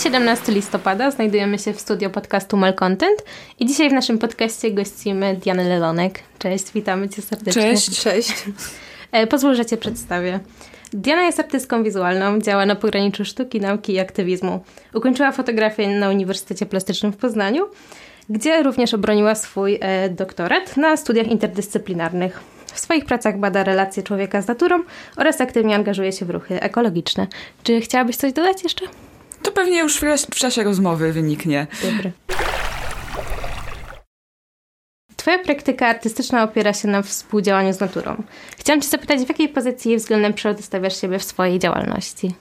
Jest 17 listopada, znajdujemy się w studio podcastu Malcontent i dzisiaj w naszym podcaście gościmy Dianę Lelonek. Cześć, witamy Cię serdecznie. Cześć. Cześć. E, pozwól, że Cię przedstawię. Diana jest artystką wizualną, działa na pograniczu sztuki, nauki i aktywizmu. Ukończyła fotografię na Uniwersytecie Plastycznym w Poznaniu, gdzie również obroniła swój e, doktorat na studiach interdyscyplinarnych. W swoich pracach bada relacje człowieka z naturą oraz aktywnie angażuje się w ruchy ekologiczne. Czy chciałabyś coś dodać jeszcze? To pewnie już w, w czasie rozmowy wyniknie. Dobry. Twoja praktyka artystyczna opiera się na współdziałaniu z naturą. Chciałam Cię zapytać, w jakiej pozycji względem przyrody stawiasz siebie w swojej działalności?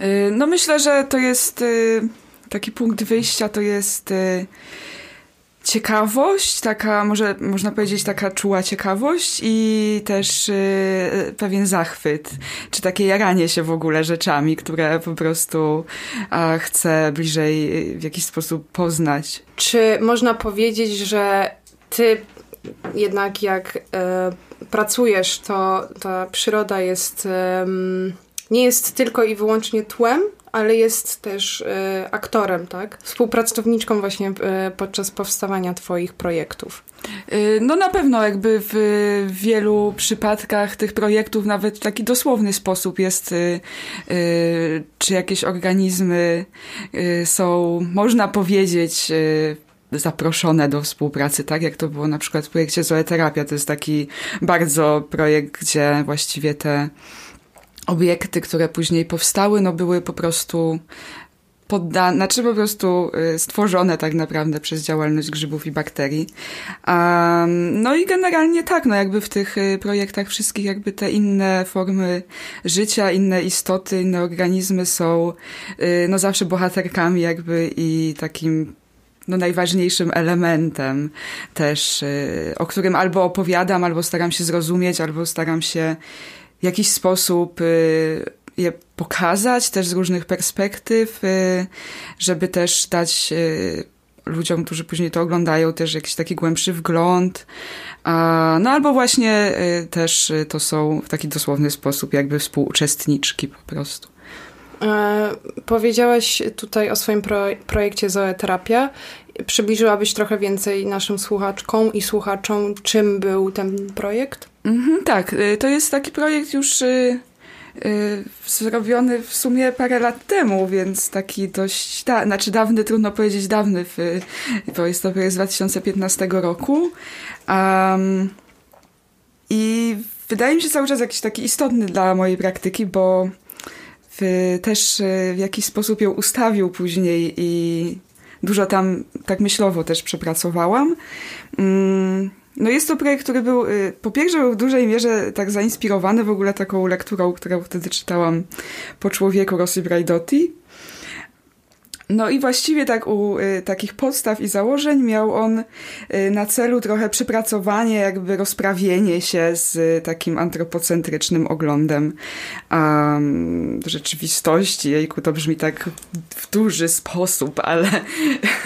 Y, no myślę, że to jest y, taki punkt wyjścia, to jest y, ciekawość, taka może można powiedzieć taka czuła ciekawość i też y, pewien zachwyt, czy takie jaranie się w ogóle rzeczami, które po prostu a, chcę bliżej w jakiś sposób poznać. Czy można powiedzieć, że ty jednak jak y, pracujesz, to ta przyroda jest y, nie jest tylko i wyłącznie tłem, ale jest też y, aktorem, tak? Współpracowniczką właśnie y, podczas powstawania Twoich projektów. Y, no na pewno jakby w wielu przypadkach tych projektów nawet w taki dosłowny sposób jest, czy jakieś organizmy są, można powiedzieć, zaproszone do współpracy, tak jak to było na przykład w projekcie Zoeterapia. To jest taki bardzo projekt, gdzie właściwie te obiekty, które później powstały, no były po prostu poddane, znaczy po prostu y, stworzone tak naprawdę przez działalność grzybów i bakterii. Um, no i generalnie tak, no jakby w tych y, projektach wszystkich jakby te inne formy życia, inne istoty, inne organizmy są y, no zawsze bohaterkami jakby i takim no, najważniejszym elementem też, o którym albo opowiadam, albo staram się zrozumieć, albo staram się w jakiś sposób y, je pokazać też z różnych perspektyw, y, żeby też dać y, ludziom, którzy później to oglądają, też jakiś taki głębszy wgląd. No albo właśnie też to są w taki dosłowny sposób jakby współuczestniczki po prostu. E, powiedziałaś tutaj o swoim pro projekcie Zoeterapia. Przybliżyłabyś trochę więcej naszym słuchaczkom i słuchaczom, czym był ten projekt? Mhm, tak, y, to jest taki projekt już y, zrobiony w sumie parę lat temu, więc taki dość, da, znaczy dawny, trudno powiedzieć dawny, w, bo jest to projekt z 2015 roku. Um, I wydaje mi się cały czas jakiś taki istotny dla mojej praktyki, bo też w jakiś sposób ją ustawił później i dużo tam tak myślowo też przepracowałam. Um, no jest to projekt, który był, y, po pierwsze był w dużej mierze tak zainspirowany w ogóle taką lekturą, którą wtedy czytałam po człowieku Rosy Braidotti. No i właściwie tak u y, takich podstaw i założeń miał on y, na celu trochę przypracowanie, jakby rozprawienie się z y, takim antropocentrycznym oglądem um, rzeczywistości. Jejku, to brzmi tak w duży sposób, ale,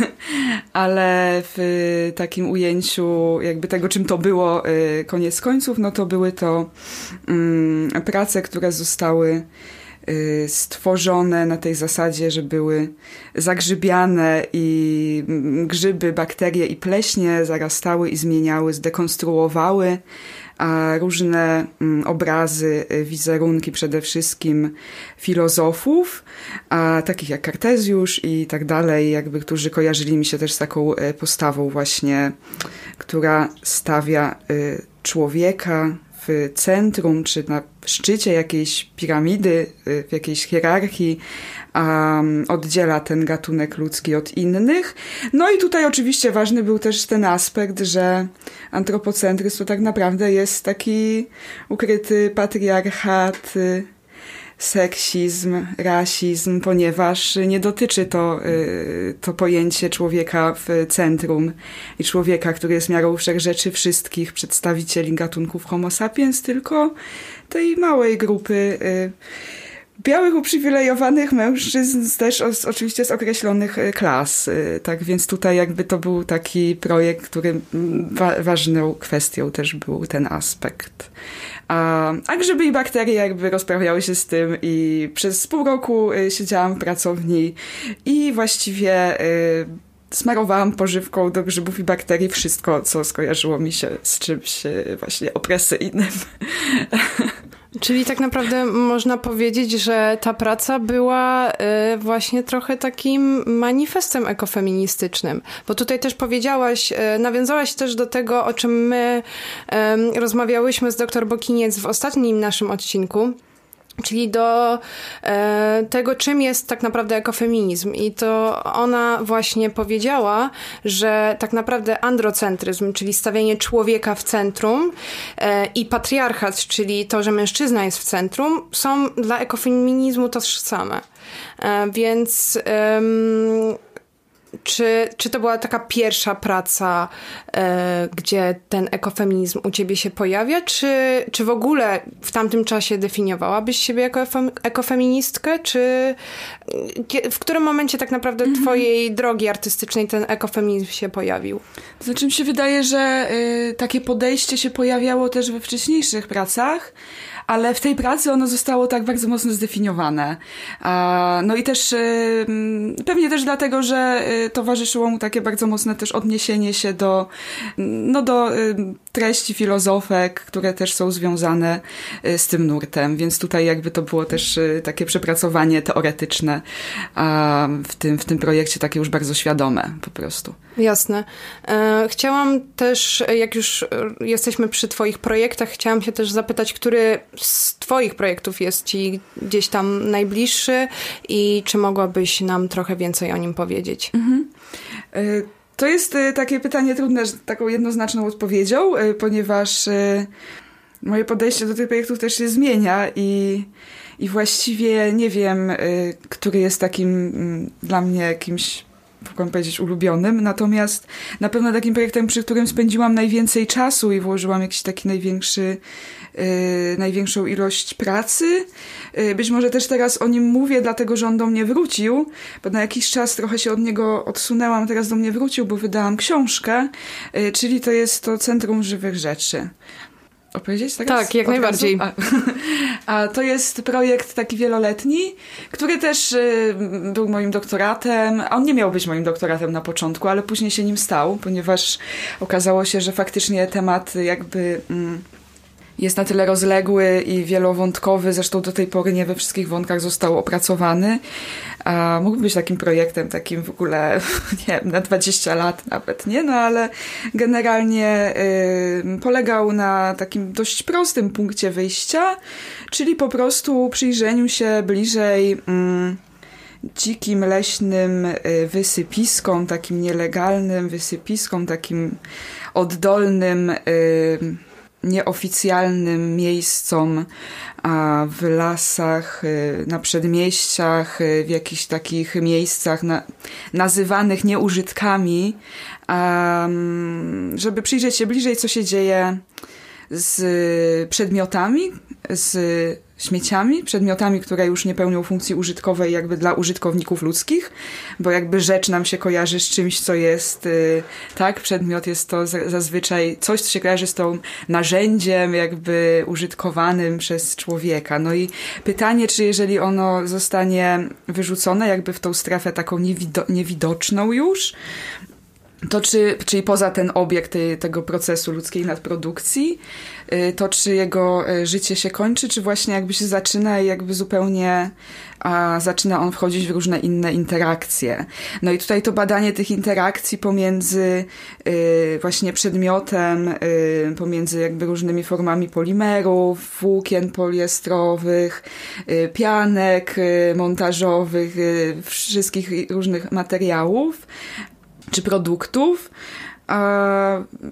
ale w takim ujęciu jakby tego, czym to było y, koniec końców, no to były to mm, prace, które zostały stworzone na tej zasadzie, że były zagrzybiane i grzyby, bakterie i pleśnie zarastały i zmieniały, zdekonstruowały a różne obrazy, y, wizerunki przede wszystkim filozofów, a takich jak Kartezjusz i tak dalej, jakby, którzy kojarzyli mi się też z taką y, postawą właśnie, która stawia człowieka w centrum, czy na szczycie jakiejś piramidy, y, w jakiejś hierarchii, um, oddziela ten gatunek ludzki od innych. No i tutaj oczywiście ważny był też ten aspekt, że antropocentryzm to tak naprawdę jest taki ukryty patriarchat, y, seksizm, rasizm, ponieważ nie dotyczy to, y, to pojęcie człowieka w centrum i człowieka, który jest miarą wszechrzeczy wszystkich przedstawicieli gatunków Homo sapiens, tylko tej małej grupy y, białych, uprzywilejowanych mężczyzn też oczywiście z określonych y, klas. Y, tak więc tutaj jakby to był taki projekt, który wa ważną kwestią też był ten aspekt. A, a grzyby i bakterie jakby rozprawiały się z tym i przez pół roku y, siedziałam w pracowni i właściwie smarowałam pożywką do grzybów i bakterii wszystko, co skojarzyło mi się z czymś właśnie opresyjnym. Czyli tak naprawdę można powiedzieć, że ta praca była y, właśnie trochę takim manifestem ekofeministycznym. Bo tutaj też powiedziałaś, y, nawiązałaś też do tego, o czym my rozmawiałyśmy z dr Bokiniec w ostatnim naszym odcinku czyli do e, tego, czym jest tak naprawdę ekofeminizm. I to ona właśnie powiedziała, że tak naprawdę androcentryzm, czyli stawianie człowieka w centrum e, i patriarchat, czyli to, że mężczyzna jest w centrum, są dla ekofeminizmu tożsame. E, więc czy, czy to była taka pierwsza praca, e, gdzie ten ekofeminizm u ciebie się pojawia, czy, czy w ogóle w tamtym czasie definiowałabyś siebie jako ekofeministkę, czy w którym momencie tak naprawdę -hmm. twojej drogi artystycznej ten ekofeminizm się pojawił? To znaczy mi się wydaje, że y, takie podejście się pojawiało też we wcześniejszych pracach, ale w tej pracy ono zostało tak bardzo mocno zdefiniowane. No i też y, pewnie też dlatego, że y, towarzyszyło mu takie bardzo mocne też odniesienie się do, no do y, treści filozofek, które też są związane z tym nurtem, więc tutaj jakby to było też takie przepracowanie teoretyczne a w tym, w tym projekcie takie już bardzo świadome po prostu. Jasne. E, chciałam też, jak już jesteśmy przy twoich projektach, chciałam się też zapytać, który z Twoich projektów jest Ci gdzieś tam najbliższy i czy mogłabyś nam trochę więcej o nim powiedzieć? Mhm. E, to jest e, takie pytanie trudne, taką jednoznaczną odpowiedzią, e, ponieważ moje podejście do tych projektów też się zmienia i, i właściwie nie wiem, który jest takim mm, dla mnie jakimś mogłam powiedzieć ulubionym, natomiast na pewno takim projektem, przy którym spędziłam najwięcej czasu i włożyłam jakiś taki największy Y, największą ilość pracy. Y, być może też teraz o nim mówię, dlatego że on do mnie wrócił, bo na jakiś czas trochę się od niego odsunęłam, teraz do mnie wrócił, bo wydałam książkę, y, czyli to jest to Centrum Żywych Rzeczy opowiedzieć teraz? Tak, jak najbardziej. A, a, to jest projekt taki wieloletni, który też y, był moim doktoratem. A on nie miał być moim doktoratem na początku, ale później się nim stał, ponieważ okazało się, że faktycznie temat jakby. Mm, jest na tyle rozległy i wielowątkowy, zresztą do tej pory nie we wszystkich wątkach został opracowany. A mógł być takim projektem, takim w ogóle, nie wiem, na 20 lat nawet, nie? No ale generalnie y, polegał na takim dość prostym punkcie wyjścia, czyli po prostu przyjrzeniu się bliżej dzikim, leśnym y, wysypiskom, takim nielegalnym wysypiskom, takim oddolnym y, nieoficjalnym miejscom w lasach, y, na przedmieściach, y, w jakichś takich miejscach na, nazywanych nieużytkami, żeby przyjrzeć się bliżej, co się dzieje z przedmiotami, z śmieciami, przedmiotami, które już nie pełnią funkcji użytkowej jakby dla użytkowników ludzkich, bo jakby rzecz nam się kojarzy z czymś, co jest, y, tak, przedmiot jest to zazwyczaj coś, co się kojarzy z tą narzędziem jakby użytkowanym przez człowieka. No i pytanie, czy jeżeli ono zostanie wyrzucone jakby w tą strefę taką niewido niewidoczną już, to czy, czyli poza ten obiekt tego procesu ludzkiej nadprodukcji, y, to czy jego y, życie się kończy, czy właśnie jakby się zaczyna i jakby zupełnie a zaczyna on wchodzić w różne inne interakcje. No i tutaj to badanie tych interakcji pomiędzy y, właśnie przedmiotem, y, pomiędzy jakby różnymi formami polimerów, włókien poliestrowych, y, pianek y, montażowych, wszystkich różnych materiałów, czy produktów,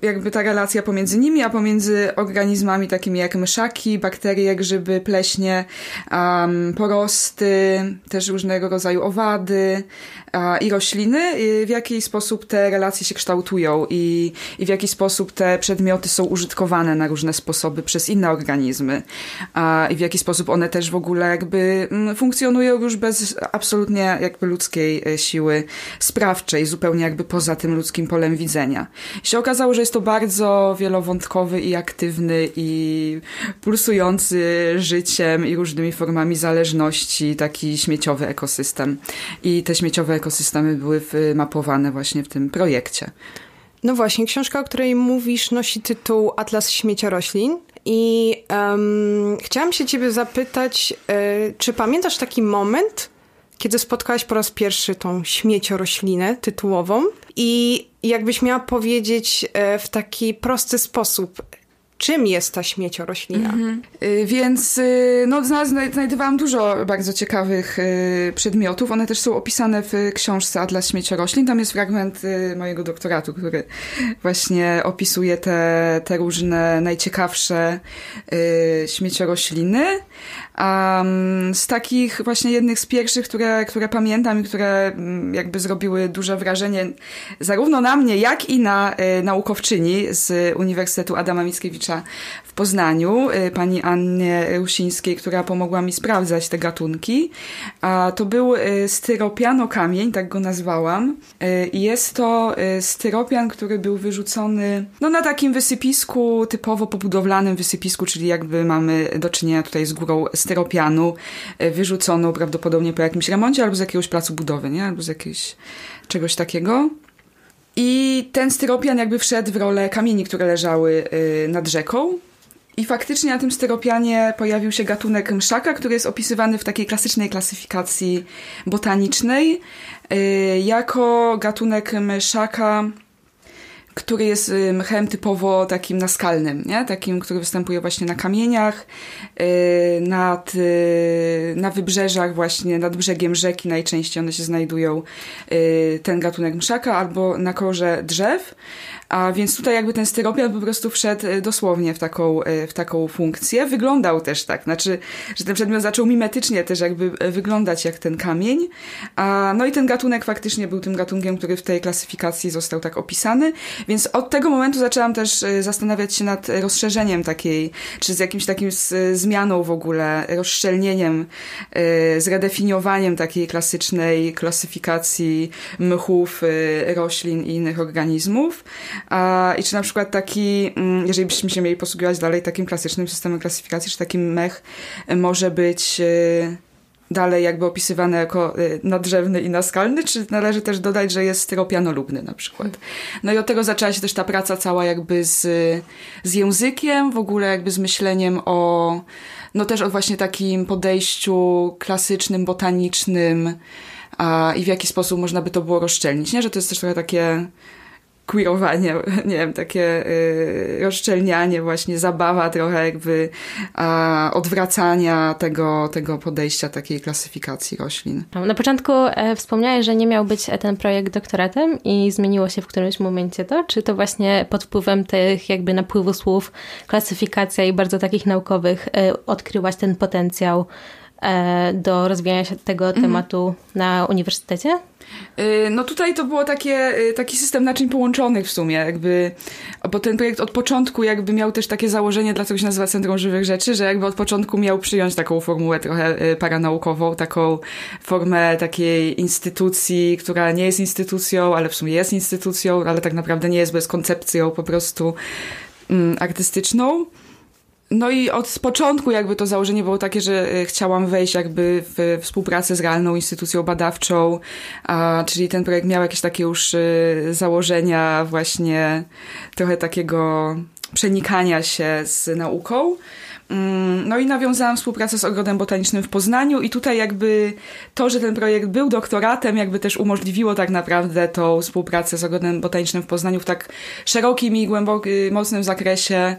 jakby ta relacja pomiędzy nimi, a pomiędzy organizmami takimi jak myszaki, bakterie, grzyby, pleśnie, um, porosty, też różnego rodzaju owady i rośliny, w jaki sposób te relacje się kształtują i, i w jaki sposób te przedmioty są użytkowane na różne sposoby przez inne organizmy i w jaki sposób one też w ogóle jakby mm, funkcjonują już bez absolutnie jakby ludzkiej e, siły sprawczej, zupełnie jakby poza tym ludzkim polem widzenia. I się okazało, że jest to bardzo wielowątkowy i aktywny i pulsujący życiem i różnymi formami zależności taki śmieciowy ekosystem. I te śmieciowe ekosystemy były mapowane właśnie w tym projekcie. No właśnie, książka, o której mówisz, nosi tytuł Atlas śmiecia roślin. I um, chciałam się ciebie zapytać, y, czy pamiętasz taki moment, kiedy spotkałaś po raz pierwszy tą śmiecioroślinę tytułową i jakbyś miała powiedzieć e, w taki prosty sposób, czym jest ta śmiecioroślina. Mhm. Y, więc y, no, znajdowałam dużo bardzo ciekawych y, przedmiotów. One też są opisane w książce Atlas śmiecioroślin. Tam jest fragment mojego doktoratu, który właśnie opisuje te, te różne najciekawsze śmieciorośliny. Um, z takich właśnie jednych z pierwszych, które, które pamiętam i które mm, jakby zrobiły duże wrażenie zarówno na mnie, jak i na naukowczyni z Uniwersytetu Adama Mickiewicza w Poznaniu, y, pani Annie Rusińskiej, która pomogła mi sprawdzać te gatunki. A to był y, styropianokamień, tak go nazwałam. Y, jest to styropian, który był wyrzucony no, na takim wysypisku, typowo pobudowlanym wysypisku, czyli jakby mamy do czynienia tutaj z górą styropianu, wyrzuconą prawdopodobnie po jakimś remoncie albo z jakiegoś placu budowy, nie? Albo z jakiegoś czegoś takiego. I ten styropian jakby wszedł w rolę kamieni, które leżały e, nad rzeką. I faktycznie na tym styropianie pojawił się gatunek mszaka, który jest opisywany w takiej klasycznej klasyfikacji botanicznej e, jako gatunek mszaka który jest y, mchem typowo takim naskalnym, nie? takim, który występuje właśnie na kamieniach, y, nad, y, na wybrzeżach właśnie, nad brzegiem rzeki najczęściej one się znajdują, ten gatunek mszaka, albo na korze drzew. A więc tutaj jakby ten styropian po prostu wszedł e, dosłownie w taką, e, w taką funkcję. Wyglądał też tak, znaczy, że ten przedmiot zaczął mimetycznie też jakby e, wyglądać jak ten kamień. A, no i ten gatunek faktycznie był tym gatunkiem, który w tej klasyfikacji został tak opisany. Więc od tego momentu zaczęłam też zastanawiać się nad rozszerzeniem takiej, czy z jakimś takim zmianą w ogóle, rozszczelnieniem, zredefiniowaniem takiej klasycznej klasyfikacji mchów, roślin i innych organizmów. I czy na przykład taki, mm, jeżeli byśmy się mieli posługiwać dalej takim klasycznym systemem klasyfikacji, czy taki mech może być e, dalej jakby opisywany jako e, nadrzewny i naskalny, czy należy też dodać, że jest styropianolubny na przykład. No i od tego zaczęła się też ta praca cała jakby z, z językiem, w ogóle jakby z myśleniem o, no też o właśnie takim podejściu klasycznym, botanicznym a, i w jaki sposób można by to było rozszczelnić, nie? Że to jest też trochę takie queerowanie, nie wiem, takie y, rozszczelnianie, właśnie zabawa trochę jakby a, odwracania tego, tego podejścia takiej klasyfikacji roślin. Na początku e, wspomniałeś, że nie miał być ten projekt doktoratem i zmieniło się w którymś momencie to? Czy to właśnie pod wpływem tych jakby napływu słów, klasyfikacja i bardzo takich naukowych e, odkryłaś ten potencjał e, do rozwijania się tego mhm. tematu na uniwersytecie? Y, no tutaj to było takie, y, taki system naczyń połączonych w sumie, jakby, bo ten projekt od początku jakby miał też takie założenie, dlatego się nazywa Centrum Żywych Rzeczy, że jakby od początku miał przyjąć taką formułę trochę paranaukową, taką formę takiej instytucji, która nie jest instytucją, ale w sumie jest instytucją, ale tak naprawdę nie jest bez koncepcją po prostu mm, artystyczną. No i od początku jakby to założenie było takie, że e, chciałam wejść jakby w współpracę z realną instytucją badawczą, a, czyli ten projekt miał jakieś takie już e, założenia właśnie trochę takiego przenikania się z nauką. Mm, no i nawiązałam współpracę z Ogrodem Botanicznym w Poznaniu i tutaj jakby to, że ten projekt był doktoratem, jakby też umożliwiło tak naprawdę tą współpracę z Ogrodem Botanicznym w Poznaniu w tak szerokim i głębokim, mocnym zakresie,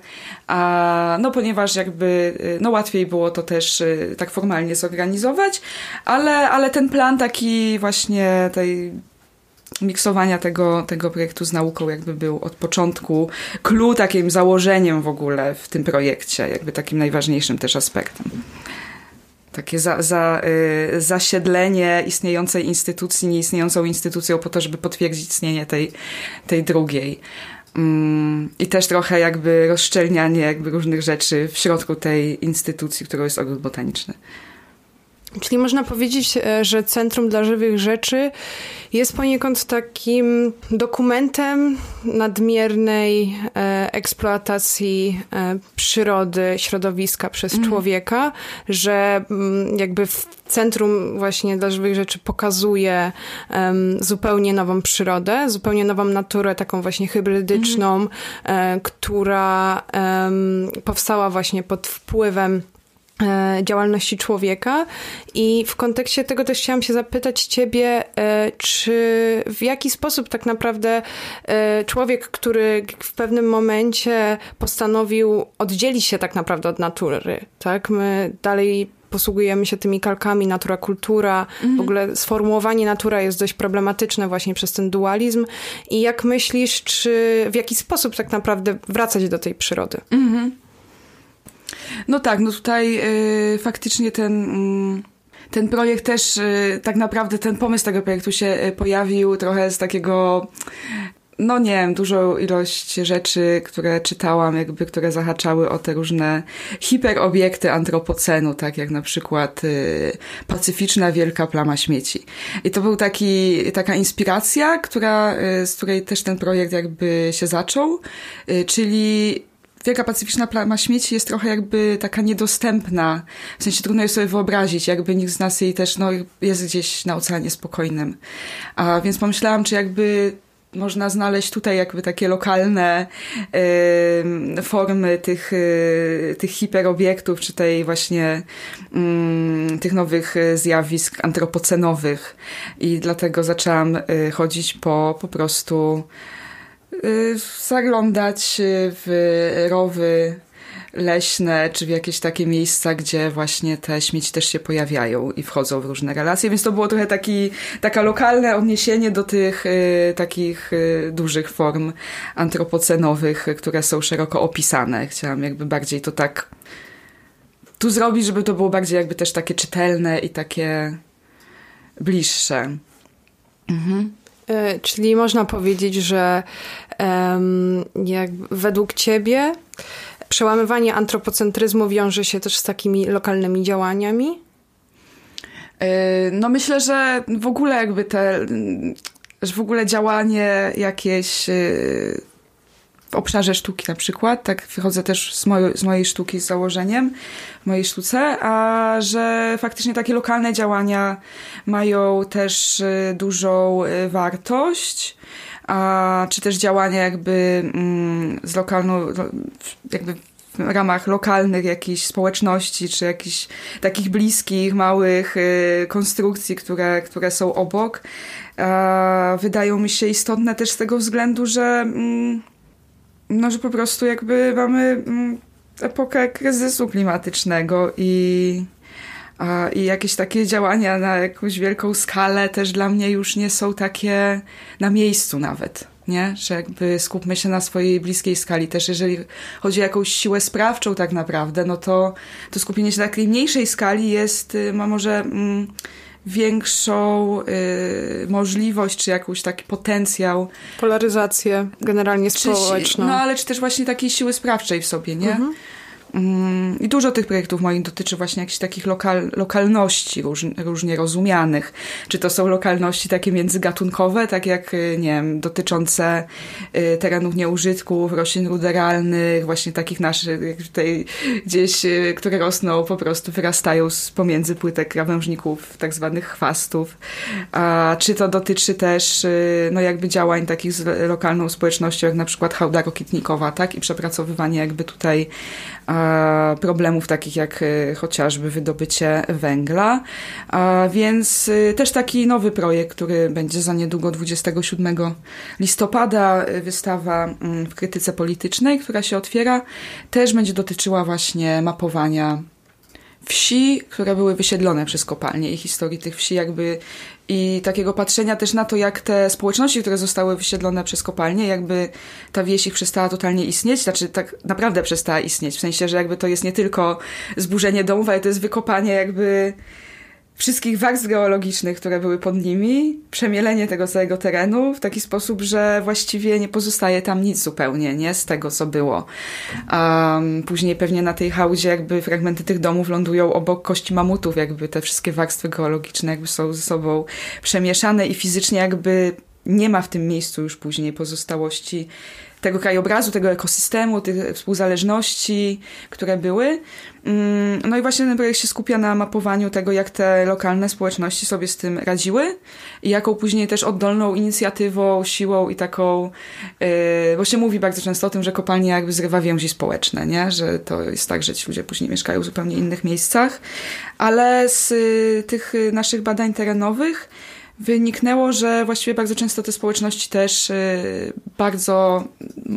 no ponieważ jakby no łatwiej było to też y, tak formalnie zorganizować, ale, ale ten plan taki właśnie tej miksowania tego, tego projektu z nauką jakby był od początku clue, takim założeniem w ogóle w tym projekcie, jakby takim najważniejszym też aspektem takie za, za, y, zasiedlenie istniejącej instytucji nieistniejącą instytucją po to, żeby potwierdzić istnienie tej, tej drugiej. Mm, I też trochę jakby rozszczelnianie jakby różnych rzeczy w środku tej instytucji, którą jest ogród botaniczny. Czyli można powiedzieć, e, że Centrum dla Żywych Rzeczy jest poniekąd takim dokumentem nadmiernej e, eksploatacji e, przyrody, środowiska przez mm. człowieka, że m, jakby w Centrum właśnie dla Żywych Rzeczy pokazuje zupełnie nową przyrodę, zupełnie nową naturę, taką właśnie hybrydyczną, mm. e, która powstała właśnie pod wpływem działalności człowieka. I w kontekście tego też chciałam się zapytać Ciebie, e, czy w jaki sposób tak naprawdę e, człowiek, który w pewnym momencie postanowił oddzielić się tak naprawdę od natury, tak? My dalej posługujemy się tymi kalkami natura, kultura. Mhm. W ogóle sformułowanie natura jest dość problematyczne właśnie przez ten dualizm. I jak myślisz, czy w jaki sposób tak naprawdę wracać do tej przyrody? Mhm. No tak, no tutaj y, faktycznie ten... Mm, ten projekt też, y, tak naprawdę ten pomysł tego projektu się y, pojawił trochę z takiego no nie wiem, dużą ilość rzeczy, które czytałam, jakby, które zahaczały o te różne hiperobiekty antropocenu, tak jak na przykład y, pacyficzna wielka plama śmieci. I to był taki, taka inspiracja, która, z której też ten projekt jakby się zaczął, y, czyli Wielka Pacyficzna Plama Śmieci jest trochę jakby taka niedostępna, w sensie trudno je sobie wyobrazić, jakby nikt z nas jej też no, jest gdzieś na Oceanie Spokojnym. A więc pomyślałam, czy jakby można znaleźć tutaj jakby takie lokalne y, formy tych, y, tych hiperobiektów, czy tej właśnie y, tych nowych zjawisk antropocenowych. I dlatego zaczęłam y, chodzić po po prostu Y, zaglądać w rowy leśne, czy w jakieś takie miejsca, gdzie właśnie te śmieci też się pojawiają i wchodzą w różne relacje, więc to było trochę taki, taka lokalne odniesienie do tych y, takich y, dużych form antropocenowych, które są szeroko opisane. Chciałam jakby bardziej to tak tu zrobić, żeby to było bardziej jakby też takie czytelne i takie bliższe. Mhm. E, czyli można powiedzieć, że jak według ciebie przełamywanie antropocentryzmu wiąże się też z takimi lokalnymi działaniami? E, no myślę, że w ogóle jakby te, że w ogóle działanie jakieś e, w obszarze sztuki na przykład, tak wychodzę też z, z mojej sztuki z założeniem, w mojej sztuce, a że faktycznie takie lokalne działania mają też y, dużą y, wartość, a, czy też działania jakby mm, z lokalną, jakby w ramach lokalnych jakichś społeczności, czy jakichś takich bliskich, małych y, konstrukcji, które, które są obok, wydają mi się istotne też z tego względu, że mm, no, że po prostu jakby mamy mm, epokę kryzysu klimatycznego i, a, i jakieś takie działania na jakąś wielką skalę też dla mnie już nie są takie na miejscu nawet. Nie? Że jakby skupmy się na swojej bliskiej skali. Też jeżeli chodzi o jakąś siłę sprawczą tak naprawdę, no to, to skupienie się na takiej mniejszej skali jest, y, ma może... Mm, większą y, możliwość, czy jakąś taki potencjał. Polaryzację generalnie społeczną. no ale czy też właśnie takiej siły sprawczej w sobie, nie? Mhm. Mm, I dużo tych projektów moich dotyczy właśnie jakichś takich lokal, lokalności róż, różnie rozumianych. Czy to są lokalności takie międzygatunkowe, tak jak, y, nie wiem, dotyczące y, terenów nieużytków, roślin ruderalnych, właśnie takich naszych, tutaj gdzieś, y, które rosną, po prostu wyrastają z pomiędzy płytek krawężników, tak zwanych chwastów. A czy to dotyczy też, no jakby działań takich z lokalną społecznością, jak na przykład hałda rokitnikowa, tak? I przepracowywanie jakby tutaj problemów takich jak y, chociażby wydobycie węgla. Więc y, też taki nowy projekt, który będzie za niedługo 27 listopada, wystawa mm, w krytyce politycznej, która się otwiera, też będzie dotyczyła właśnie mapowania wsi, które były wysiedlone przez kopalnie i historii tych wsi jakby i takiego patrzenia też na to, jak te społeczności, które zostały wysiedlone przez kopalnie, jakby ta wieś ich przestała totalnie istnieć, znaczy tak naprawdę przestała istnieć, w sensie, że jakby to jest nie tylko zburzenie domów, ale to jest wykopanie jakby wszystkich warstw geologicznych, które były pod nimi, przemielenie tego całego terenu w taki sposób, że właściwie nie pozostaje tam nic zupełnie, nie? Z tego, co było. Um, później pewnie na tej hałdzie jakby fragmenty tych domów lądują obok kości mamutów, jakby te wszystkie warstwy geologiczne jakby są ze sobą przemieszane i fizycznie jakby nie ma w tym miejscu już później pozostałości tego krajobrazu, tego ekosystemu, tych współzależności, które były. Mm, no i właśnie ten projekt się skupia na mapowaniu tego, jak te lokalne społeczności sobie z tym radziły i jaką później też oddolną inicjatywą, siłą i taką, yy, bo się mówi bardzo często o tym, że kopalnia jakby zrywa więzi społeczne, nie? że to jest tak, że ci ludzie później mieszkają w zupełnie innych miejscach, ale z y, tych naszych badań terenowych wyniknęło, że właściwie bardzo często te społeczności też y, bardzo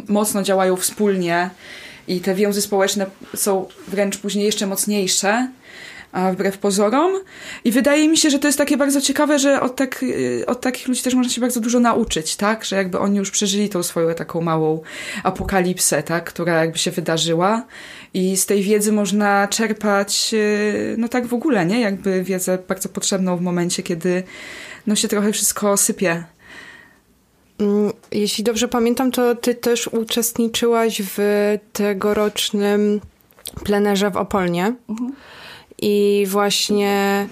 mocno działają wspólnie i te więzy społeczne są wręcz później jeszcze mocniejsze wbrew pozorom. I wydaje mi się, że to jest takie bardzo ciekawe, że od, tak, y, od takich ludzi też można się bardzo dużo nauczyć, tak? Że jakby oni już przeżyli tą swoją taką małą apokalipsę, tak? Która jakby się wydarzyła i z tej wiedzy można czerpać, y, no tak w ogóle, nie? Jakby wiedzę bardzo potrzebną w momencie, kiedy no się trochę wszystko sypie. Mm, jeśli dobrze pamiętam, to ty też uczestniczyłaś w tegorocznym plenerze w Opolnie. Mhm. I właśnie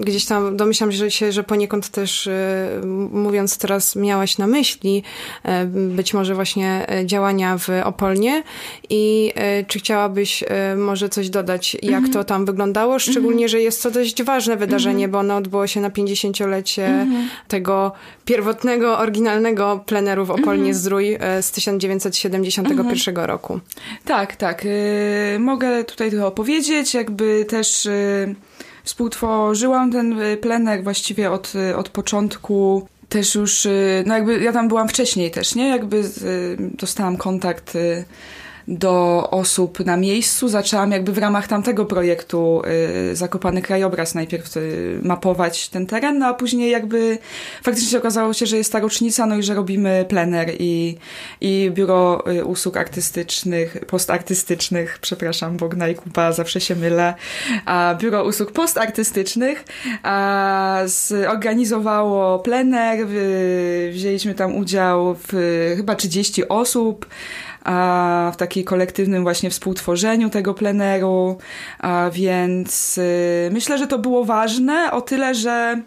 gdzieś tam domyślam się, że poniekąd też e, mówiąc teraz miałaś na myśli e, być może właśnie e, działania w Opolnie i czy chciałabyś może coś dodać, jak mm -hmm. to tam wyglądało, szczególnie, mm -hmm. że jest to dość ważne wydarzenie, mm -hmm. bo ono odbyło się na 50-lecie mhm. tego pierwotnego, oryginalnego pleneru w Opolnie mhm. Zdrój z 1971 mhm. roku. Tak, tak. Mogę tutaj trochę opowiedzieć, jakby też współtworzyłam ten y, plener właściwie od, y, od początku też już, y, no jakby ja tam byłam wcześniej też, nie? Jakby dostałam kontakt do osób na miejscu. Zaczęłam jakby w ramach tamtego projektu y, Zakopany Krajobraz najpierw y, mapować ten teren, no a później jakby faktycznie okazało się, że jest ta rocznica, no i że robimy plener i, i Biuro y, Usług Artystycznych, Postartystycznych, przepraszam, Bogna i Kuba, zawsze się mylę, a Biuro Usług Postartystycznych a, zorganizowało plener, wzięliśmy tam udział w chyba 30 osób, a w takiej kolektywnym właśnie współtworzeniu tego pleneru, a więc y, myślę, że to było ważne o tyle, że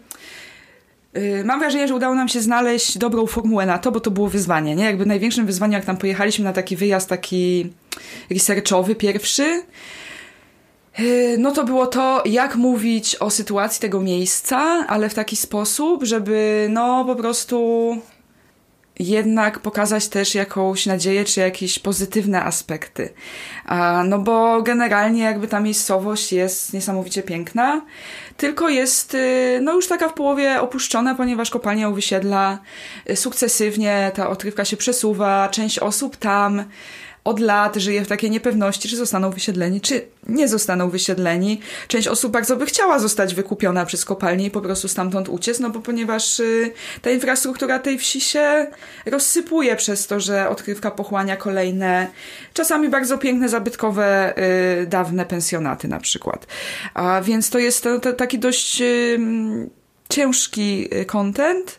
y, Mam wrażenie, że udało nam się znaleźć dobrą formułę na to, bo to było wyzwanie, nie? Jakby największym wyzwaniem, jak tam pojechaliśmy na taki wyjazd taki researchowy pierwszy, y, no to było to, jak mówić o sytuacji tego miejsca, ale w taki sposób, żeby no po prostu jednak pokazać też jakąś nadzieję, czy jakieś pozytywne aspekty. No bo generalnie jakby ta miejscowość jest niesamowicie piękna, tylko jest y, no już taka w połowie opuszczona, ponieważ kopalnia ją wysiedla y, sukcesywnie, ta odkrywka się przesuwa, część osób tam od lat żyje w takiej niepewności, czy zostaną wysiedleni, czy nie zostaną wysiedleni. Część osób bardzo by chciała zostać wykupiona przez kopalnię i po prostu stamtąd uciec, no bo ponieważ y, ta infrastruktura tej wsi się rozsypuje przez to, że odkrywka pochłania kolejne, czasami bardzo piękne, zabytkowe, y, dawne pensjonaty na przykład. A więc to jest to, to taki dość y, ciężki kontent,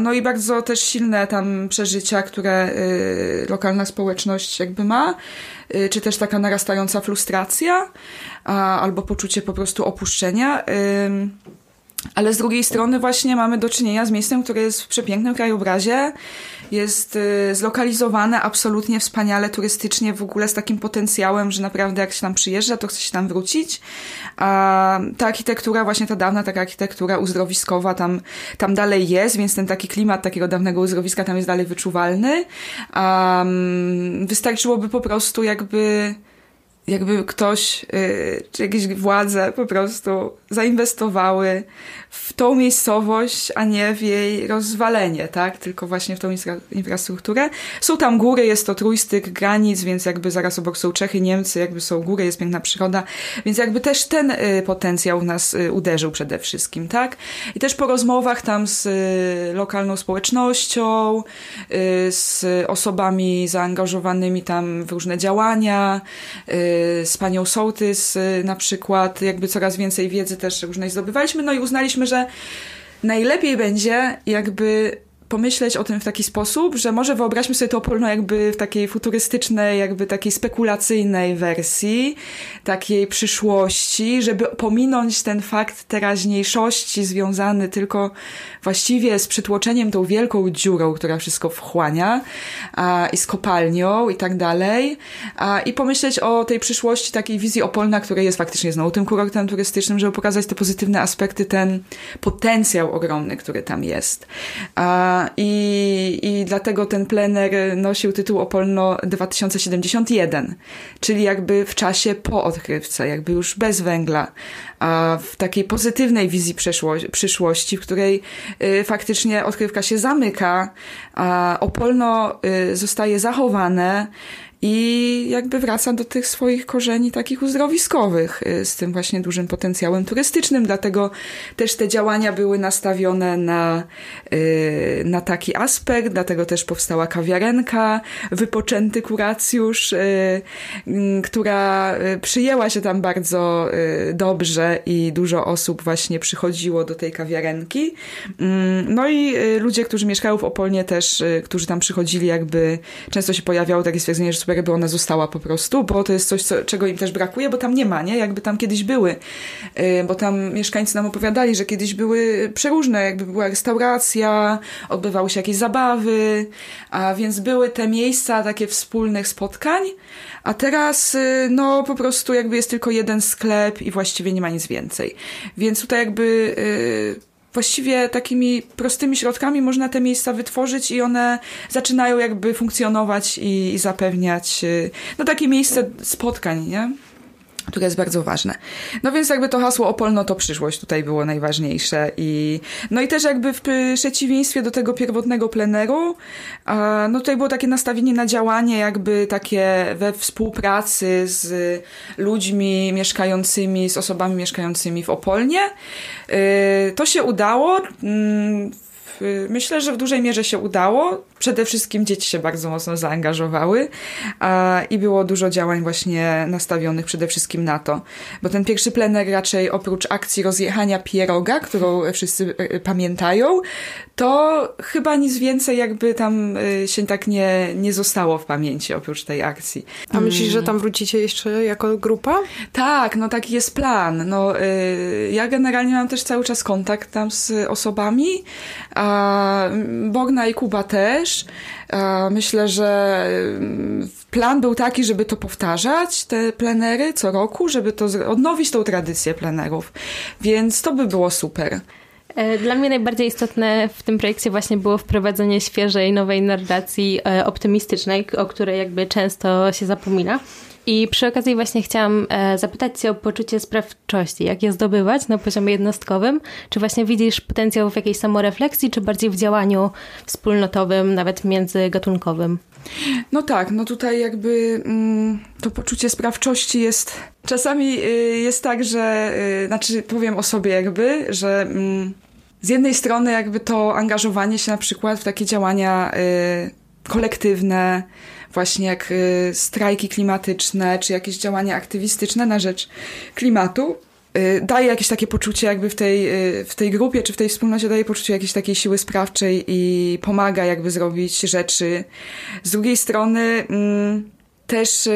no i bardzo też silne tam przeżycia, które y, lokalna społeczność jakby ma, y, czy też taka narastająca frustracja, albo poczucie po prostu opuszczenia. Ale z drugiej strony właśnie mamy do czynienia z miejscem, które jest w przepięknym krajobrazie, jest y, zlokalizowane absolutnie wspaniale turystycznie, w ogóle z takim potencjałem, że naprawdę jak się tam przyjeżdża, to chce się tam wrócić. A ta architektura, właśnie ta dawna taka architektura uzdrowiskowa tam, tam dalej jest, więc ten taki klimat takiego dawnego uzdrowiska tam jest dalej wyczuwalny. Um, wystarczyłoby po prostu jakby jakby ktoś, yy, czy jakieś władze po prostu zainwestowały w tą miejscowość, a nie w jej rozwalenie, tak? Tylko właśnie w tą infra infrastrukturę. Są tam góry, jest to trójstyk granic, więc jakby zaraz obok są Czechy, Niemcy, jakby są góry, jest piękna przyroda, więc jakby też ten y, potencjał w nas y, uderzył przede wszystkim, tak? I też po rozmowach tam z y, lokalną społecznością, y, z osobami zaangażowanymi tam w różne działania, y, z panią Sołtys y, na przykład, jakby coraz więcej wiedzy też różnej zdobywaliśmy, no i uznaliśmy, że najlepiej będzie jakby pomyśleć o tym w taki sposób, że może wyobraźmy sobie to Opolno jakby w takiej futurystycznej, jakby takiej spekulacyjnej wersji, takiej przyszłości, żeby pominąć ten fakt teraźniejszości związany tylko właściwie z przytłoczeniem tą wielką dziurą, która wszystko wchłania a, i z kopalnią i tak dalej a, i pomyśleć o tej przyszłości takiej wizji Opolna, która jest faktycznie znowu tym kurortem turystycznym, żeby pokazać te pozytywne aspekty, ten potencjał ogromny, który tam jest. A, i, I dlatego ten plener nosił tytuł Opolno 2071, czyli jakby w czasie po odkrywce, jakby już bez węgla, a w takiej pozytywnej wizji przyszłości, w której y, faktycznie odkrywka się zamyka, a Opolno y, zostaje zachowane i jakby wraca do tych swoich korzeni takich uzdrowiskowych y, z tym właśnie dużym potencjałem turystycznym, dlatego też te działania były nastawione na, y, na taki aspekt, dlatego też powstała kawiarenka, wypoczęty kuracjusz, y, która przyjęła się tam bardzo dobrze i dużo osób właśnie przychodziło do tej kawiarenki. Mm, no i ludzie, którzy mieszkają w Opolnie też, którzy tam przychodzili jakby, często się pojawiało takie stwierdzenie, że super jakby ona została po prostu, bo to jest coś, co, czego im też brakuje, bo tam nie ma, nie? Jakby tam kiedyś były, y, bo tam mieszkańcy nam opowiadali, że kiedyś były przeróżne, jakby była restauracja, odbywały się jakieś zabawy, a więc były te miejsca takie wspólnych spotkań, a teraz y, no po prostu jakby jest tylko jeden sklep i właściwie nie ma nic więcej. Więc tutaj jakby y, właściwie takimi prostymi środkami można te miejsca wytworzyć i one zaczynają jakby funkcjonować i, i zapewniać y, no takie miejsce spotkań, nie? Które jest bardzo ważne. No więc jakby to hasło Opolno to przyszłość tutaj było najważniejsze i no i też jakby w przeciwieństwie do tego pierwotnego pleneru, no tutaj było takie nastawienie na działanie jakby takie we współpracy z ludźmi mieszkającymi, z osobami mieszkającymi w Opolnie. Y, to się udało. Mm, myślę, że w dużej mierze się udało przede wszystkim dzieci się bardzo mocno zaangażowały a, i było dużo działań właśnie nastawionych przede wszystkim na to. Bo ten pierwszy plener raczej oprócz akcji rozjechania pieroga, którą wszyscy e, pamiętają, to chyba nic więcej jakby tam się tak nie, nie zostało w pamięci oprócz tej akcji. A myślisz, że tam wrócicie jeszcze jako grupa? Tak, no taki jest plan. No, ja generalnie mam też cały czas kontakt tam z osobami, a Bogna i Kuba też, też. Myślę, że mm, plan był taki, żeby to powtarzać, te plenery co roku, żeby to odnowić tą tradycję plenerów. Więc to by było super. E, dla mnie najbardziej istotne w tym projekcie właśnie było wprowadzenie świeżej, nowej narracji e, optymistycznej, o której jakby często się zapomina. I przy okazji właśnie chciałam e, zapytać Cię o poczucie sprawczości. Jak je zdobywać na poziomie jednostkowym? Czy właśnie widzisz potencjał w jakiejś samorefleksji, czy bardziej w działaniu wspólnotowym, nawet międzygatunkowym? No tak, no tutaj jakby mm, to poczucie sprawczości jest. Czasami y, jest tak, że, y, znaczy powiem o sobie jakby, że mm, z jednej strony jakby to angażowanie się na przykład w takie działania y, kolektywne, właśnie jak y, strajki klimatyczne, czy jakieś działania aktywistyczne na rzecz klimatu, y, daje jakieś takie poczucie jakby w tej, y, w tej grupie, czy w tej wspólnocie daje poczucie jakiejś takiej siły sprawczej i pomaga jakby zrobić rzeczy. Z drugiej strony mm, też,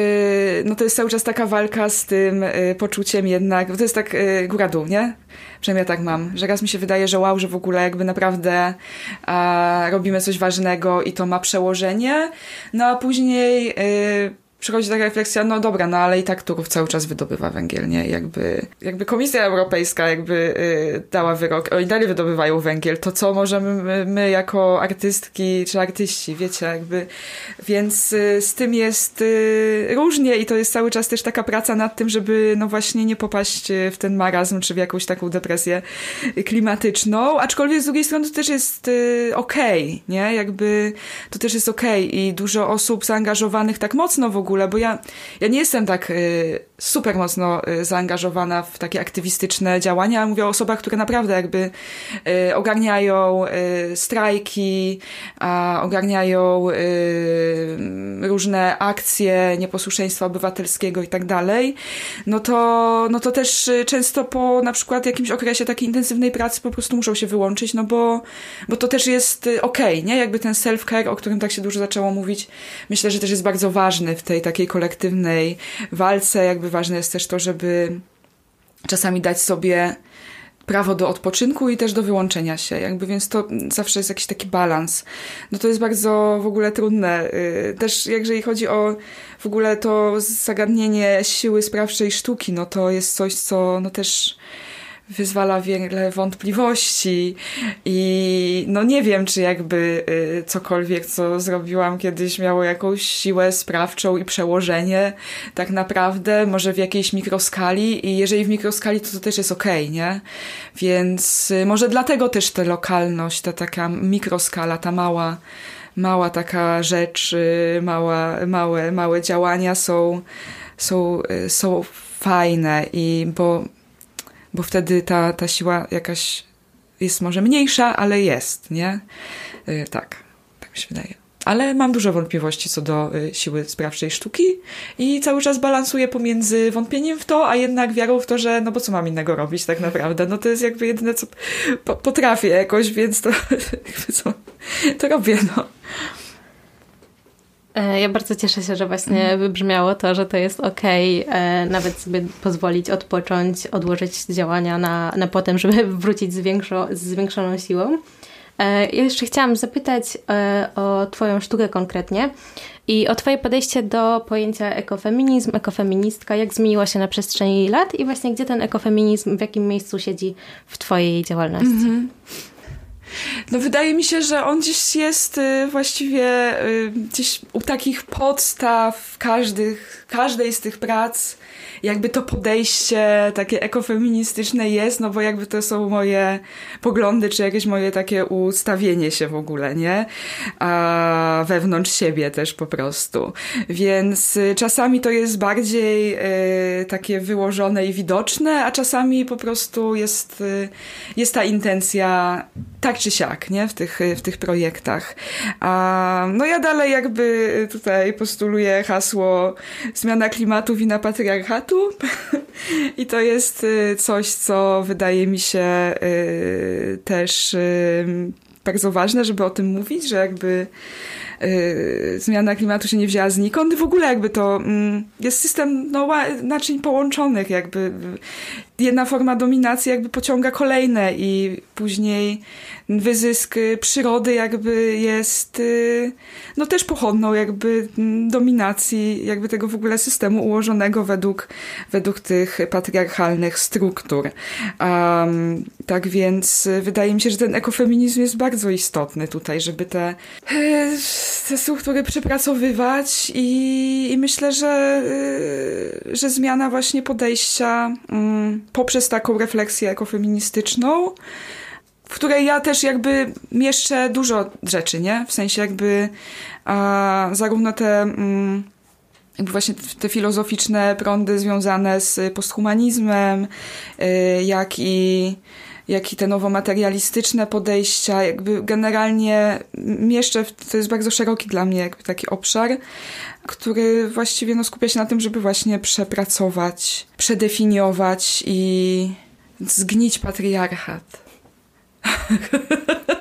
no to jest cały czas taka walka z tym poczuciem jednak, bo to jest tak góra-dół, nie? Przynajmniej ja tak mam, że raz mi się wydaje, że wow, że w ogóle jakby naprawdę robimy coś ważnego i to ma przełożenie, no a później przychodzi taka refleksja, no dobra, no ale i tak Turów cały czas wydobywa węgiel, nie? Jakby, jakby Komisja Europejska jakby y, dała wyrok, oni dalej wydobywają węgiel, to co możemy my, my jako artystki czy artyści, wiecie, jakby, więc y, z tym jest y, różnie i to jest cały czas też taka praca nad tym, żeby no właśnie nie popaść w ten marazm czy w jakąś taką depresję klimatyczną, aczkolwiek z drugiej strony to też jest okej, okay, nie? Jakby to też jest okej okay. i dużo osób zaangażowanych tak mocno w ogóle ogóle, bo ja, ja nie jestem tak y, super mocno y, zaangażowana w takie aktywistyczne działania. Mówię o osobach, które naprawdę jakby y, ogarniają y, strajki, a ogarniają y, różne akcje nieposłuszeństwa obywatelskiego i tak dalej. No to, no to też y, często po na przykład jakimś okresie takiej intensywnej pracy po prostu muszą się wyłączyć, no bo, bo to też jest okej, okay, nie? Jakby ten self-care, o którym tak się dużo zaczęło mówić, myślę, że też jest bardzo ważny w tej takiej kolektywnej walce. Jakby ważne jest też to, żeby czasami dać sobie prawo do odpoczynku i też do wyłączenia się, jakby, więc to zawsze jest jakiś taki balans. No to jest bardzo w ogóle trudne. Y, też jeżeli chodzi o w ogóle to zagadnienie siły sprawczej sztuki, no to jest coś, co no też wyzwala wiele wątpliwości i no nie wiem, czy jakby y, cokolwiek, co zrobiłam kiedyś miało jakąś siłę sprawczą i przełożenie tak naprawdę, może w jakiejś mikroskali i jeżeli w mikroskali, to to też jest okej, okay, nie? Więc y, może dlatego też ta lokalność, ta taka mikroskala, ta mała mała taka rzecz, y, mała, małe, małe działania są, są, są fajne i bo bo wtedy ta, ta siła jakaś jest może mniejsza, ale jest, nie? Y, tak, tak mi się wydaje. Ale mam dużo wątpliwości co do y, siły sprawczej sztuki i cały czas balansuję pomiędzy wątpieniem w to, a jednak wiarą w to, że no bo co mam innego robić tak naprawdę? No to jest jakby jedyne, co po, potrafię jakoś, więc to co, to robię, no. E, ja bardzo cieszę się, że właśnie mhm. wybrzmiało to, że to jest okay, e, nawet sobie pozwolić odpocząć, odłożyć działania na, na potem, żeby wrócić z, większo, z zwiększoną siłą. E, ja jeszcze chciałam zapytać o Twoją sztukę konkretnie i o Twoje podejście do pojęcia ekofeminizm, ekofeministka, jak zmieniła się na przestrzeni lat i właśnie gdzie ten ekofeminizm, w jakim miejscu siedzi w Twojej działalności. Mm -hmm. No wydaje mi się, że on gdzieś jest y, właściwie y, gdzieś u takich podstaw każdych, każdej z tych prac jakby to podejście takie ekofeministyczne jest, no bo jakby to są moje poglądy, czy jakieś moje takie ustawienie się w ogóle, nie? A wewnątrz siebie też po prostu. Więc y, czasami to jest bardziej y, takie wyłożone i widoczne, a czasami po prostu jest, y, jest ta intencja tak czy siak, nie? W tych, w tych projektach. A, no ja dalej jakby tutaj postuluję hasło zmiana klimatu, wina patriarchatu i to jest y, coś, co wydaje mi się y, też bardzo ważne, żeby o tym mówić, że jakby Y, zmiana klimatu się nie wzięła znikąd. W ogóle jakby to mm, jest system no, naczyń połączonych, jakby jedna forma dominacji jakby pociąga kolejne i później wyzysk przyrody jakby jest y, no też pochodną jakby dominacji jakby tego w ogóle systemu ułożonego według, według tych patriarchalnych struktur. Um, tak więc wydaje mi się, że ten ekofeminizm jest bardzo istotny tutaj, żeby te te struktury przepracowywać i, i myślę, że, y, że zmiana właśnie podejścia mm, poprzez taką refleksję ekofeministyczną, w której ja też jakby mieszczę dużo rzeczy, nie? W sensie jakby a, zarówno te mm, jakby właśnie te filozoficzne prądy związane z posthumanizmem, y, jak i jak i te nowomaterialistyczne podejścia, jakby generalnie mieszczę, to jest bardzo szeroki dla mnie jakby taki obszar, który właściwie no, skupia się na tym, żeby właśnie przepracować, przedefiniować i zgnić patriarchat.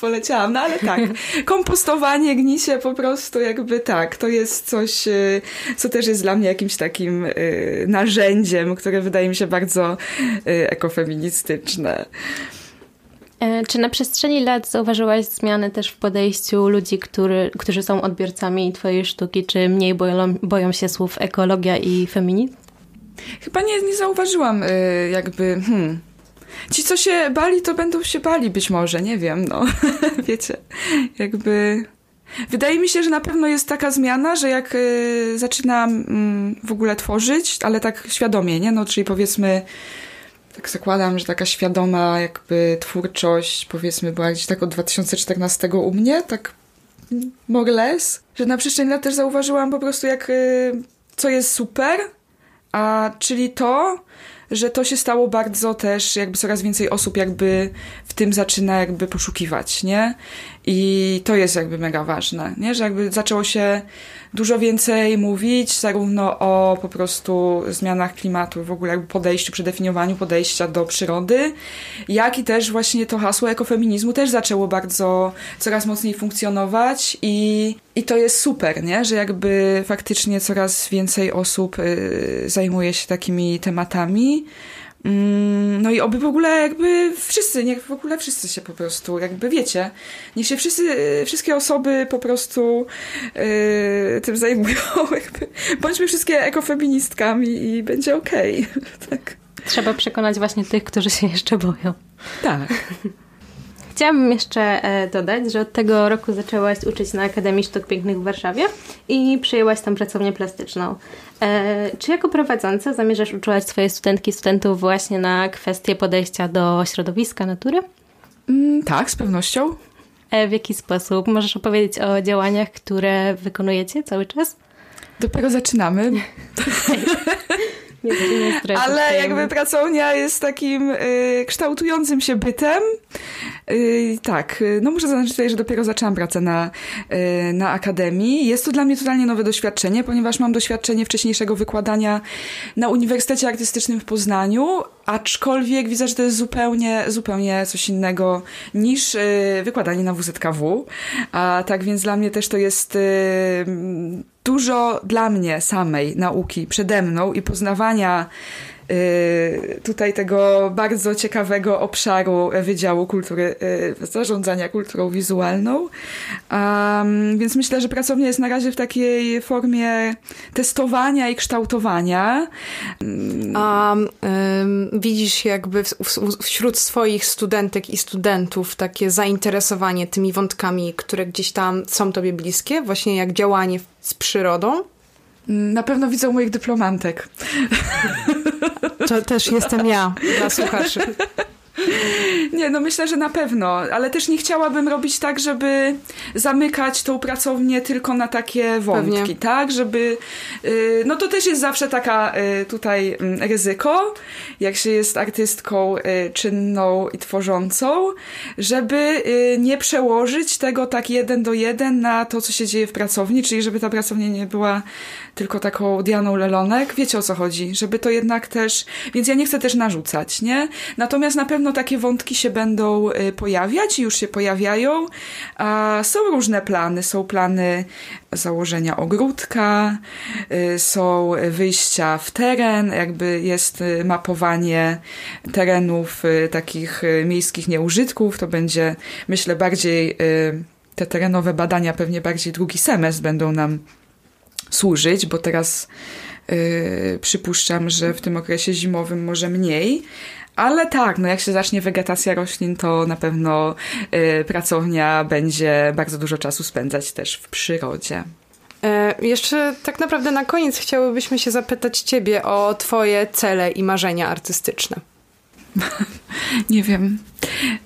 Poleciałam, no ale tak. Kompostowanie, gnicie po prostu jakby tak. To jest coś, y, co też jest dla mnie jakimś takim y, narzędziem, które wydaje mi się bardzo y, ekofeministyczne. E, czy na przestrzeni lat zauważyłaś zmiany też w podejściu ludzi, który, którzy są odbiorcami Twojej sztuki? Czy mniej boją, boją się słów ekologia i feminizm? Chyba nie, nie zauważyłam jakby, hmm. Ci, co się bali, to będą się bali być może, nie wiem, no. Wiecie, jakby... Wydaje mi się, że na pewno jest taka zmiana, że jak y, zaczynam y, w ogóle tworzyć, ale tak świadomie, nie? No, czyli powiedzmy, tak zakładam, że taka świadoma jakby twórczość, powiedzmy, była gdzieś tak od 2014 u mnie, tak more less, że na przestrzeni lat też zauważyłam po prostu jak, y, co jest super, a czyli to, że to się stało bardzo też, jakby coraz więcej osób jakby w tym zaczyna jakby poszukiwać, nie? I to jest jakby mega ważne, nie? Że jakby zaczęło się dużo więcej mówić, zarówno o po prostu zmianach klimatu, w ogóle jakby podejściu, przedefiniowaniu podejścia do przyrody, jak i też właśnie to hasło ekofeminizmu też zaczęło bardzo coraz mocniej funkcjonować i, i to jest super, nie? Że jakby faktycznie coraz więcej osób y, zajmuje się takimi tematami. Mm, no i oby w ogóle jakby wszyscy, niech w ogóle wszyscy się po prostu, jakby wiecie, niech się wszyscy, wszystkie osoby po prostu yy, tym zajmują, jakby. Bądźmy wszystkie ekofeministkami i będzie okej. Okay. tak. Trzeba przekonać właśnie tych, którzy się jeszcze boją. Tak. Chciałabym jeszcze e, dodać, że od tego roku zaczęłaś uczyć na Akademii Sztuk Pięknych w Warszawie i przyjęłaś tam pracownię plastyczną. E, czy jako prowadząca zamierzasz uczyć swoje studentki i studentów właśnie na kwestie podejścia do środowiska, natury? Mm, tak, z pewnością. E, w jaki sposób? Możesz opowiedzieć o działaniach, które wykonujecie cały czas? Dopiero zaczynamy. Nie, nie Ale jakby pracownia jest takim y, kształtującym się bytem. Y, tak, y, no muszę zaznaczyć tutaj, że dopiero zaczęłam pracę na, y, na akademii. Jest to dla mnie totalnie nowe doświadczenie, ponieważ mam doświadczenie wcześniejszego wykładania na Uniwersytecie Artystycznym w Poznaniu, aczkolwiek widzę, że to jest zupełnie, zupełnie coś innego niż y, wykładanie na WZKW. A tak więc dla mnie też to jest y, dużo dla mnie samej nauki przede mną i poznawania tutaj tego bardzo ciekawego obszaru Wydziału Kultury, y, Zarządzania Kulturą Wizualną. Um, więc myślę, że pracownia jest na razie w takiej formie testowania i kształtowania. A um, widzisz jakby w, w, wśród swoich studentek i studentów takie zainteresowanie tymi wątkami, które gdzieś tam są tobie bliskie, właśnie jak działanie z przyrodą? Na pewno widzę u moich dyplomantek. To też jestem ja dla słuchaczy. Nie, no myślę, że na pewno, ale też nie chciałabym robić tak, żeby zamykać tą pracownię tylko na takie wątki, Pewnie. tak? Żeby, y, no to też jest zawsze taka y, tutaj mm, ryzyko, jak się jest artystką y, czynną i tworzącą, żeby nie przełożyć tego tak jeden do jeden na to, co się dzieje w pracowni, czyli żeby ta pracownia nie była tylko taką Dianą Lelonek. Wiecie o co chodzi, żeby to jednak też, więc ja nie chcę też narzucać, nie? Natomiast na pewno takie wątki się będą y, pojawiać i już się pojawiają. Są różne plany. Są plany założenia ogródka, y, są wyjścia w teren, jakby jest y, mapowanie terenów takich miejskich nieużytków. To będzie, myślę, bardziej te terenowe badania pewnie bardziej drugi semestr będą nam służyć, bo teraz yy, przypuszczam, że w tym okresie zimowym może mniej. Ale tak, no jak się zacznie wegetacja roślin, to na pewno yy, pracownia będzie bardzo dużo czasu spędzać też w przyrodzie. E, jeszcze tak naprawdę na koniec chciałybyśmy się zapytać Ciebie o Twoje cele i marzenia artystyczne. Nie wiem.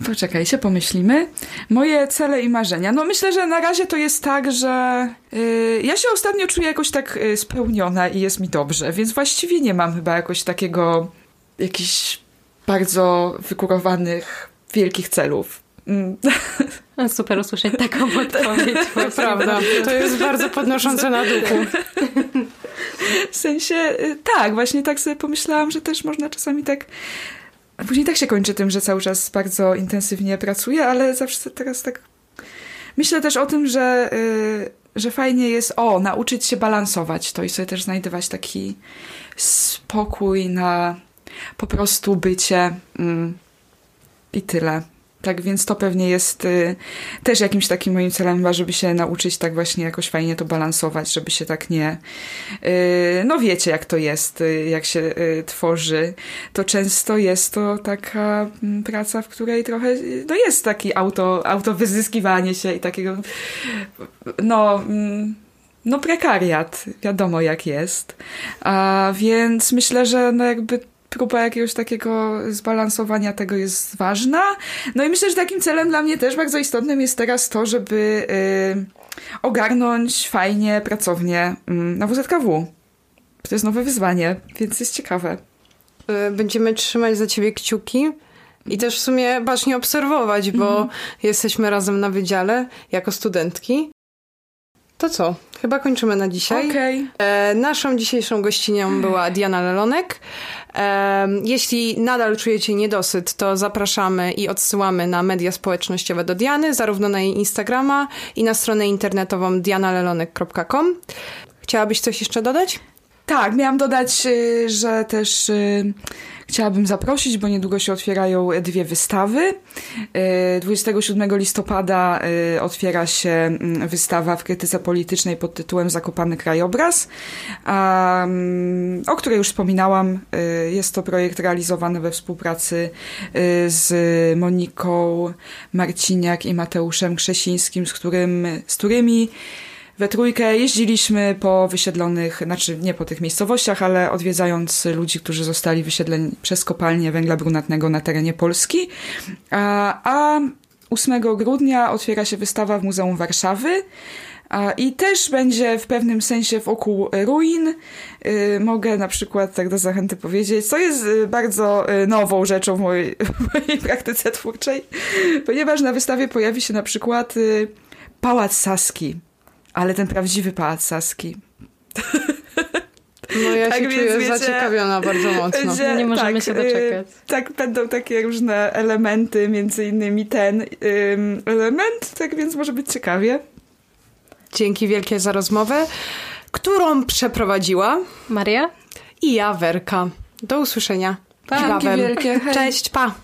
Poczekaj się, pomyślimy. Moje cele i marzenia. No myślę, że na razie to jest tak, że yy, ja się ostatnio czuję jakoś tak yy, spełniona i jest mi dobrze, więc właściwie nie mam chyba jakoś takiego jakichś bardzo wykurowanych wielkich celów. Mm. Super usłyszeć taką odpowiedź. To prawda. To jest bardzo podnoszące na duchu. W sensie, y, tak, właśnie tak sobie pomyślałam, że też można czasami tak później tak się kończy tym, że cały czas bardzo intensywnie pracuję, ale zawsze teraz tak myślę też o tym, że, yy, że fajnie jest, o, nauczyć się balansować to i sobie też znajdować taki spokój na po prostu bycie mm, i tyle. Tak więc to pewnie jest y, też jakimś takim moim celem, chyba, żeby się nauczyć tak właśnie jakoś fajnie to balansować, żeby się tak nie. Y, no wiecie, jak to jest, y, jak się y, tworzy. To często jest to taka mm, praca, w której trochę no jest taki auto, auto wyzyskiwanie się i takiego. No. Mm, no prekariat, wiadomo jak jest. A więc myślę, że no jakby próba jakiegoś takiego zbalansowania tego jest ważna. No i myślę, że takim celem dla mnie też bardzo istotnym jest teraz to, żeby y, ogarnąć fajnie, pracownie y, na WZKW. To jest nowe wyzwanie, więc jest ciekawe. Y, Będziemy trzymać za ciebie kciuki i też w sumie bacznie obserwować, bo jesteśmy razem na wydziale jako studentki. To co? Chyba kończymy na dzisiaj. Okej. E, naszą dzisiejszą gościnią była Diana Lelonek. E, jeśli nadal czujecie niedosyt, to zapraszamy i odsyłamy na media społecznościowe do Diany, zarówno na jej Instagrama i na stronę internetową dianalelonek.com. Chciałabyś coś jeszcze dodać? Tak, miałam dodać, y, że też y, chciałabym zaprosić, bo niedługo się otwierają dwie wystawy. Y, 27 listopada y, otwiera się mm, wystawa w krytyce politycznej pod tytułem Zakopany krajobraz, mm, o której już wspominałam. Y, Jest to projekt realizowany we współpracy z Moniką Marciniak i Mateuszem Krzesińskim, z, którym, z którymi we trójkę jeździliśmy po wysiedlonych, znaczy nie po tych miejscowościach, ale odwiedzając ludzi, którzy zostali wysiedleni przez kopalnię węgla brunatnego na terenie Polski. A, a 8 grudnia otwiera się wystawa w Muzeum Warszawy. I też będzie w pewnym sensie wokół ruin. Y, mogę na przykład tak do zachęty powiedzieć, co jest y, bardzo y, nową rzeczą w mojej, w mojej praktyce twórczej, ponieważ na wystawie pojawi się na przykład Pałac Saski ale ten prawdziwy pałac Saski. No ja Tak się czuję wiecie, zaciekawiona bardzo mocno. Będzie- Nie możemy tak, się doczekać. y, tak, będą takie różne elementy, między innymi ten ym, element, tak więc może być ciekawie. Dzięki wielkie za rozmowę, którą przeprowadziła Maria? i ja, Werka. Do usłyszenia. Pa. Dzięki wielkie, hej. Cześć, pa!